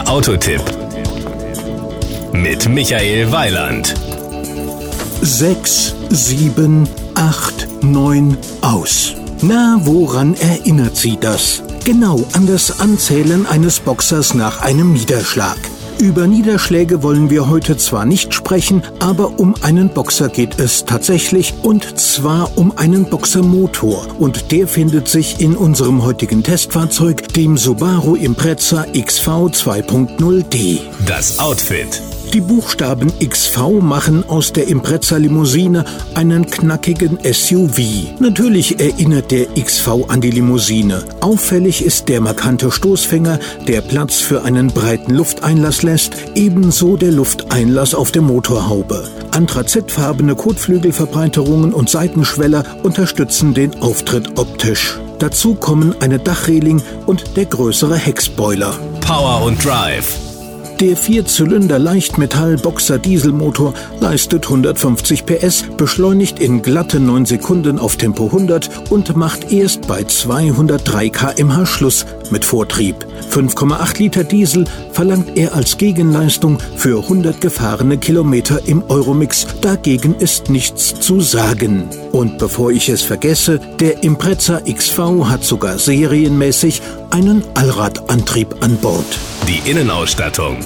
Der Autotipp mit Michael Weiland. 6, 7, 8, 9 aus. Na, woran erinnert Sie das? Genau an das Anzählen eines Boxers nach einem Niederschlag. Über Niederschläge wollen wir heute zwar nicht sprechen, aber um einen Boxer geht es tatsächlich und zwar um einen Boxermotor und der findet sich in unserem heutigen Testfahrzeug, dem Subaru Impreza XV 2.0D. Das Outfit. Die Buchstaben XV machen aus der Impreza Limousine einen knackigen SUV. Natürlich erinnert der XV an die Limousine. Auffällig ist der markante Stoßfänger, der Platz für einen breiten Lufteinlass lässt, ebenso der Lufteinlass auf der Motorhaube. Anthrazitfarbene Kotflügelverbreiterungen und Seitenschweller unterstützen den Auftritt optisch. Dazu kommen eine Dachreling und der größere Heckspoiler. Power und Drive. Der Vierzylinder Leichtmetall-Boxer Dieselmotor leistet 150 PS, beschleunigt in glatte 9 Sekunden auf Tempo 100 und macht erst bei 203 kmh Schluss mit Vortrieb. 5,8 Liter Diesel verlangt er als Gegenleistung für 100 gefahrene Kilometer im Euromix. Dagegen ist nichts zu sagen. Und bevor ich es vergesse, der Impreza XV hat sogar serienmäßig einen Allradantrieb an Bord. Die Innenausstattung.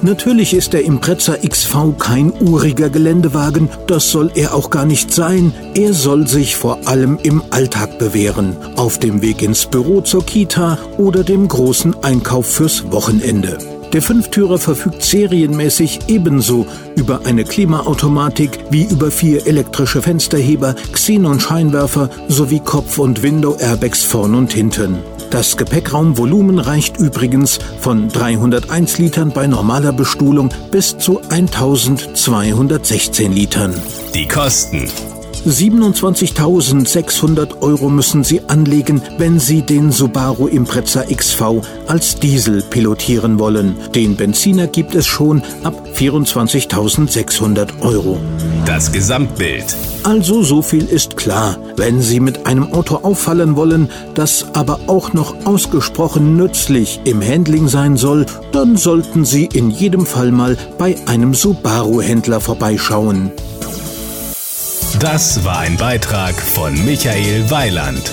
Natürlich ist der Impreza XV kein uriger Geländewagen, das soll er auch gar nicht sein. Er soll sich vor allem im Alltag bewähren, auf dem Weg ins Büro zur Kita oder dem großen Einkauf fürs Wochenende. Der Fünftürer verfügt serienmäßig ebenso über eine Klimaautomatik wie über vier elektrische Fensterheber, Xenon-Scheinwerfer sowie Kopf- und Window-Airbags vorn und hinten. Das Gepäckraumvolumen reicht übrigens von 301 Litern bei normaler Bestuhlung bis zu 1216 Litern. Die Kosten. 27.600 Euro müssen Sie anlegen, wenn Sie den Subaru Impreza XV als Diesel pilotieren wollen. Den Benziner gibt es schon ab 24.600 Euro. Das Gesamtbild. Also so viel ist klar. Wenn Sie mit einem Auto auffallen wollen, das aber auch noch ausgesprochen nützlich im Handling sein soll, dann sollten Sie in jedem Fall mal bei einem Subaru-Händler vorbeischauen. Das war ein Beitrag von Michael Weiland.